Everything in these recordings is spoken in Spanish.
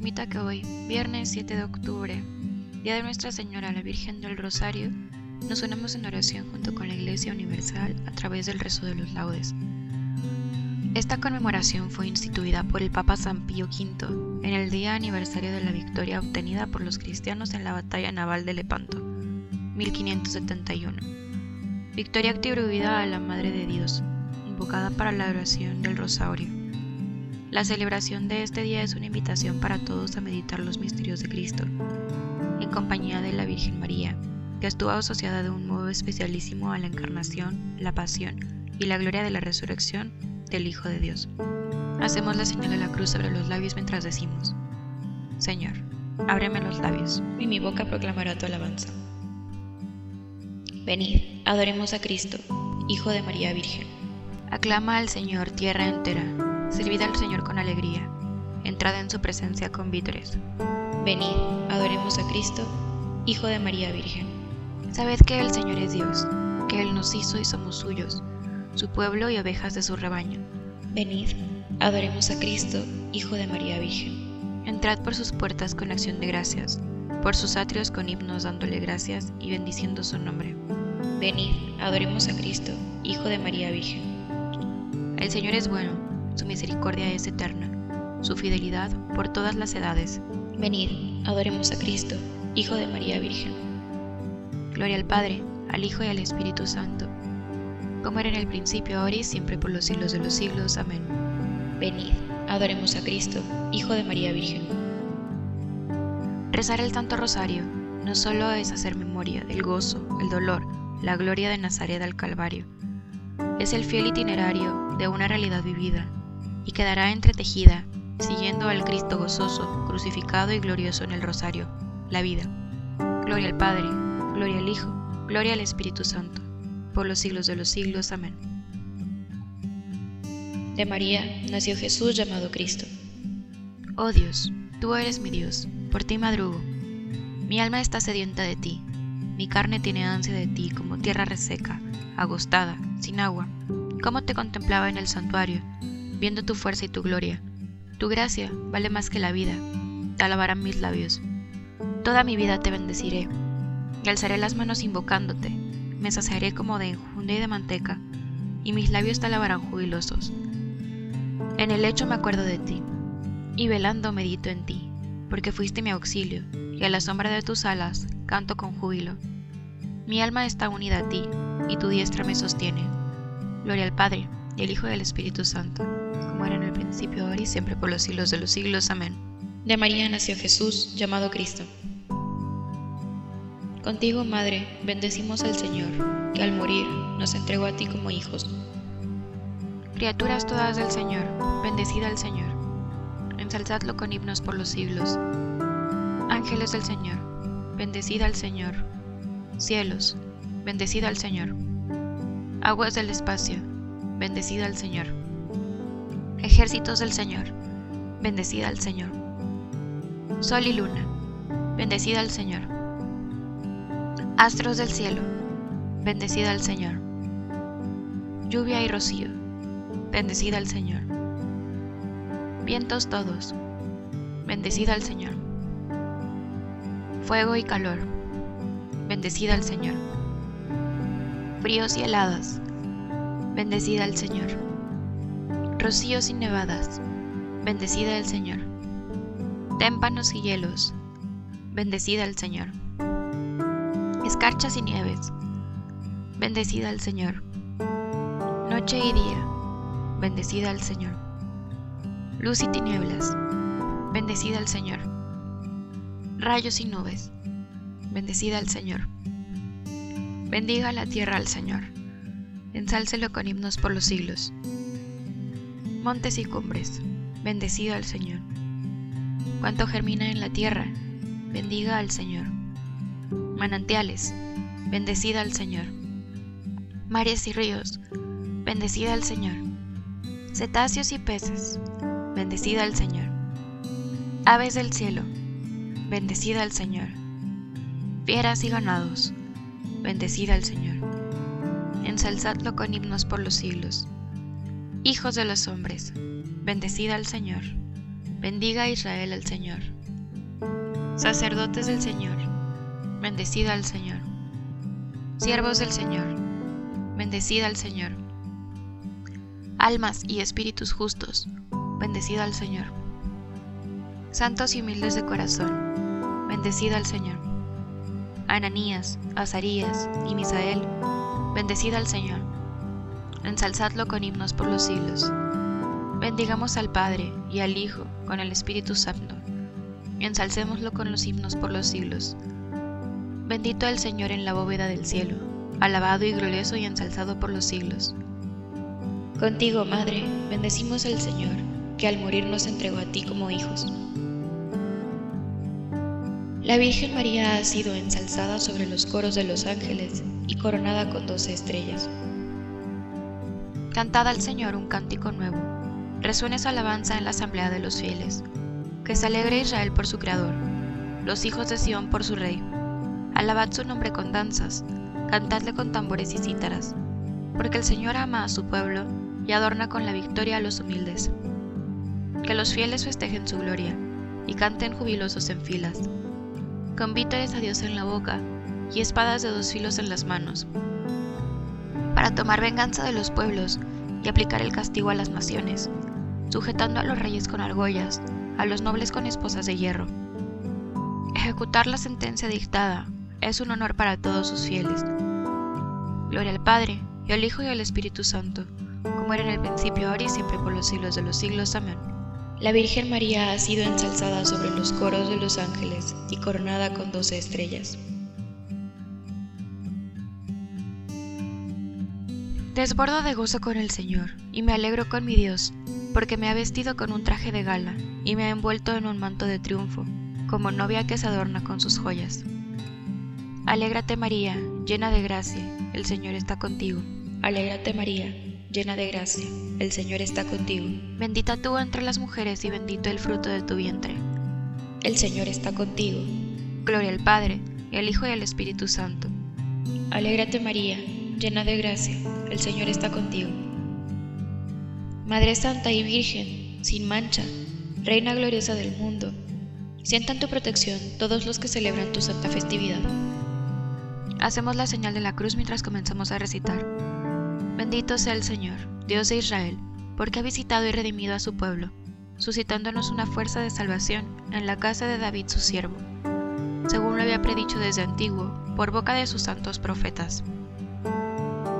Invito a que hoy, viernes 7 de octubre, Día de Nuestra Señora la Virgen del Rosario, nos unamos en oración junto con la Iglesia Universal a través del rezo de los laudes. Esta conmemoración fue instituida por el Papa San Pío V en el día aniversario de la victoria obtenida por los cristianos en la batalla naval de Lepanto, 1571. Victoria atribuida a la Madre de Dios, invocada para la oración del Rosario. La celebración de este día es una invitación para todos a meditar los misterios de Cristo, en compañía de la Virgen María, que estuvo asociada de un modo especialísimo a la encarnación, la pasión y la gloria de la resurrección del Hijo de Dios. Hacemos la señal de la cruz sobre los labios mientras decimos, Señor, ábreme los labios, y mi boca proclamará tu alabanza. Venid, adoremos a Cristo, Hijo de María Virgen. Aclama al Señor tierra entera Servid al Señor con alegría, entrad en su presencia con vítores. Venid, adoremos a Cristo, Hijo de María Virgen. Sabed que el Señor es Dios, que Él nos hizo y somos suyos, su pueblo y ovejas de su rebaño. Venid, adoremos a Cristo, Hijo de María Virgen. Entrad por sus puertas con acción de gracias, por sus atrios con himnos dándole gracias y bendiciendo su nombre. Venid, adoremos a Cristo, Hijo de María Virgen. El Señor es bueno su misericordia es eterna, su fidelidad por todas las edades. Venid, adoremos a Cristo, Hijo de María Virgen. Gloria al Padre, al Hijo y al Espíritu Santo, como era en el principio, ahora y siempre por los siglos de los siglos. Amén. Venid, adoremos a Cristo, Hijo de María Virgen. Rezar el Santo Rosario no solo es hacer memoria del gozo, el dolor, la gloria de Nazaret al Calvario, es el fiel itinerario de una realidad vivida y quedará entretejida, siguiendo al Cristo gozoso, crucificado y glorioso en el rosario, la vida. Gloria al Padre, gloria al Hijo, gloria al Espíritu Santo, por los siglos de los siglos. Amén. De María nació Jesús llamado Cristo. Oh Dios, tú eres mi Dios, por ti madrugo. Mi alma está sedienta de ti, mi carne tiene ansia de ti como tierra reseca, agostada, sin agua. Como te contemplaba en el santuario, viendo tu fuerza y tu gloria. Tu gracia vale más que la vida, te alabarán mis labios. Toda mi vida te bendeciré, y alzaré las manos invocándote, me saciaré como de enjundia y de manteca, y mis labios te alabarán jubilosos. En el lecho me acuerdo de ti, y velando medito en ti, porque fuiste mi auxilio, y a la sombra de tus alas canto con júbilo. Mi alma está unida a ti, y tu diestra me sostiene. Gloria al Padre, y al Hijo y al Espíritu Santo era en el principio, ahora y siempre por los siglos de los siglos. Amén. De María nació Jesús, llamado Cristo. Contigo, Madre, bendecimos al Señor, que al morir nos entregó a ti como hijos. Criaturas todas del Señor, bendecida al Señor. Ensalzadlo con himnos por los siglos. Ángeles del Señor, bendecida al Señor. Cielos, bendecida al Señor. Aguas del espacio, bendecida al Señor ejércitos del Señor, bendecida al Señor. Sol y luna, bendecida al Señor. Astros del cielo, bendecida al Señor. Lluvia y rocío, bendecida al Señor. Vientos todos, bendecida al Señor. Fuego y calor, bendecida al Señor. Fríos y heladas, bendecida al Señor. Rocíos y nevadas, bendecida el Señor. Témpanos y hielos, bendecida el Señor. Escarchas y nieves, bendecida al Señor. Noche y día, bendecida al Señor. Luz y tinieblas, bendecida al Señor. Rayos y nubes, bendecida al Señor. Bendiga la tierra al Señor, ensálcelo con himnos por los siglos. Montes y cumbres, bendecida al Señor. Cuanto germina en la tierra, bendiga al Señor. Manantiales, bendecida al Señor. Mares y ríos, bendecida al Señor. Cetáceos y peces, bendecida al Señor. Aves del cielo, bendecida al Señor. Fieras y ganados, bendecida al Señor. Ensalzadlo con himnos por los siglos. Hijos de los hombres, bendecida al Señor. Bendiga a Israel al Señor. Sacerdotes del Señor, bendecida al Señor. Siervos del Señor, bendecida al Señor. Almas y espíritus justos, bendecida al Señor. Santos y humildes de corazón, bendecida al Señor. Ananías, Azarías y Misael, bendecida al Señor. Ensalzadlo con himnos por los siglos. Bendigamos al Padre y al Hijo con el Espíritu Santo. Ensalcémoslo con los himnos por los siglos. Bendito el Señor en la bóveda del cielo, alabado y glorioso y ensalzado por los siglos. Contigo, Madre, bendecimos al Señor, que al morir nos entregó a ti como hijos. La Virgen María ha sido ensalzada sobre los coros de los ángeles y coronada con doce estrellas. Cantad al Señor un cántico nuevo Resuene su alabanza en la asamblea de los fieles. Que se alegre Israel por su Creador, los hijos de Sión por su Rey. Alabad su nombre con danzas, cantadle con tambores y cítaras, porque el Señor ama a su pueblo y adorna con la victoria a los humildes. Que los fieles festejen su gloria y canten jubilosos en filas, con vítores a Dios en la boca y espadas de dos filos en las manos, para tomar venganza de los pueblos y aplicar el castigo a las naciones sujetando a los reyes con argollas, a los nobles con esposas de hierro. Ejecutar la sentencia dictada es un honor para todos sus fieles. Gloria al Padre, y al Hijo y al Espíritu Santo, como era en el principio, ahora y siempre por los siglos de los siglos. Amén. La Virgen María ha sido ensalzada sobre los coros de los ángeles y coronada con doce estrellas. Desbordo de gozo con el Señor, y me alegro con mi Dios, porque me ha vestido con un traje de gala, y me ha envuelto en un manto de triunfo, como novia que se adorna con sus joyas. Alégrate María, llena de gracia, el Señor está contigo. Alégrate María, llena de gracia, el Señor está contigo. Bendita tú entre las mujeres y bendito el fruto de tu vientre. El Señor está contigo. Gloria al Padre, y al Hijo y al Espíritu Santo. Alégrate María, llena de gracia, el Señor está contigo. Madre Santa y Virgen, sin mancha, Reina gloriosa del mundo, sientan tu protección todos los que celebran tu santa festividad. Hacemos la señal de la cruz mientras comenzamos a recitar. Bendito sea el Señor, Dios de Israel, porque ha visitado y redimido a su pueblo, suscitándonos una fuerza de salvación en la casa de David su siervo, según lo había predicho desde antiguo, por boca de sus santos profetas.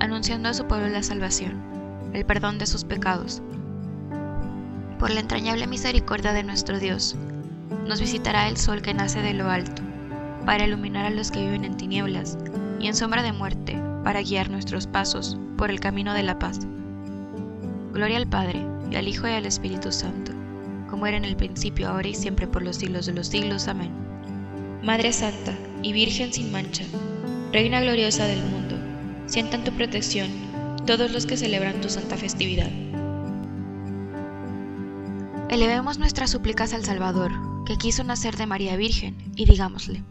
anunciando a su pueblo la salvación, el perdón de sus pecados. Por la entrañable misericordia de nuestro Dios, nos visitará el sol que nace de lo alto, para iluminar a los que viven en tinieblas y en sombra de muerte, para guiar nuestros pasos por el camino de la paz. Gloria al Padre, y al Hijo y al Espíritu Santo, como era en el principio, ahora y siempre, por los siglos de los siglos. Amén. Madre Santa y Virgen sin mancha, Reina gloriosa del mundo, sientan tu protección todos los que celebran tu santa festividad. Elevemos nuestras súplicas al Salvador, que quiso nacer de María Virgen, y digámosle,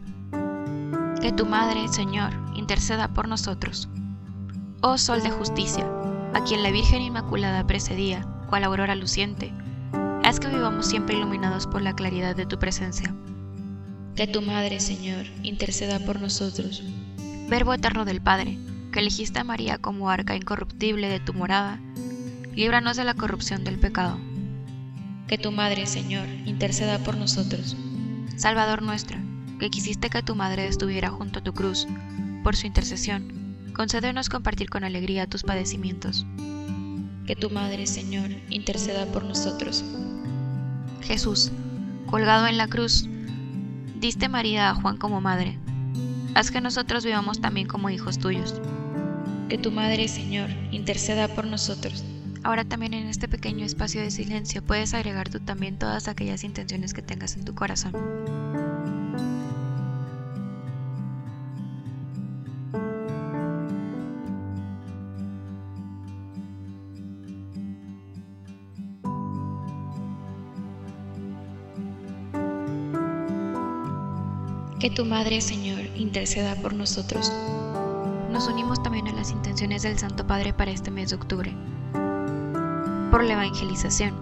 que tu Madre, Señor, interceda por nosotros. Oh Sol de justicia, a quien la Virgen Inmaculada precedía, cual aurora luciente, haz que vivamos siempre iluminados por la claridad de tu presencia. Que tu Madre, Señor, interceda por nosotros. Verbo eterno del Padre, que elegiste a María como arca incorruptible de tu morada, líbranos de la corrupción del pecado. Que tu Madre, Señor, interceda por nosotros. Salvador nuestro, que quisiste que tu Madre estuviera junto a tu cruz, por su intercesión, concédenos compartir con alegría tus padecimientos que tu Madre, Señor, interceda por nosotros. Jesús, colgado en la cruz, diste María a Juan como madre. Haz que nosotros vivamos también como hijos tuyos. Que tu Madre, Señor, interceda por nosotros. Ahora también en este pequeño espacio de silencio puedes agregar tú también todas aquellas intenciones que tengas en tu corazón. Que tu Madre, Señor, interceda por nosotros. Nos unimos también a las intenciones del Santo Padre para este mes de octubre. Por la evangelización.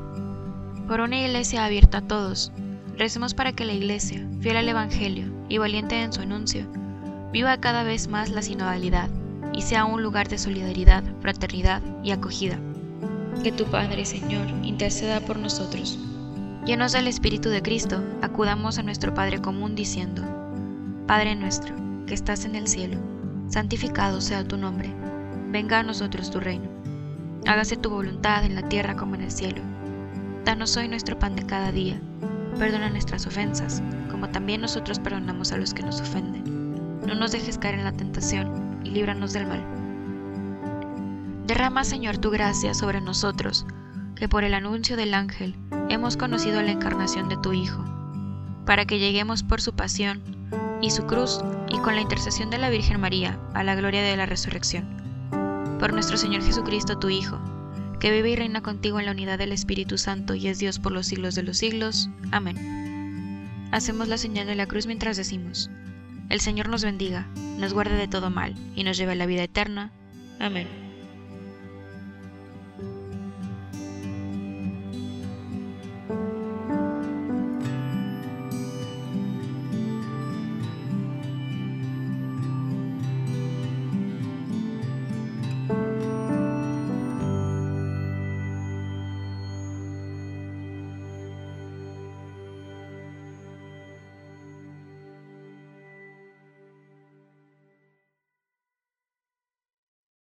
Por una iglesia abierta a todos. Recemos para que la iglesia, fiel al Evangelio y valiente en su anuncio, viva cada vez más la sinodalidad y sea un lugar de solidaridad, fraternidad y acogida. Que tu Padre, Señor, interceda por nosotros. Llenos del Espíritu de Cristo, acudamos a nuestro Padre común diciendo, Padre nuestro, que estás en el cielo, santificado sea tu nombre, venga a nosotros tu reino. Hágase tu voluntad en la tierra como en el cielo. Danos hoy nuestro pan de cada día. Perdona nuestras ofensas, como también nosotros perdonamos a los que nos ofenden. No nos dejes caer en la tentación y líbranos del mal. Derrama, Señor, tu gracia sobre nosotros, que por el anuncio del ángel hemos conocido la encarnación de tu Hijo, para que lleguemos por su pasión y su cruz, y con la intercesión de la Virgen María, a la gloria de la resurrección. Por nuestro Señor Jesucristo, tu Hijo, que vive y reina contigo en la unidad del Espíritu Santo y es Dios por los siglos de los siglos. Amén. Hacemos la señal de la cruz mientras decimos, el Señor nos bendiga, nos guarde de todo mal y nos lleve a la vida eterna. Amén.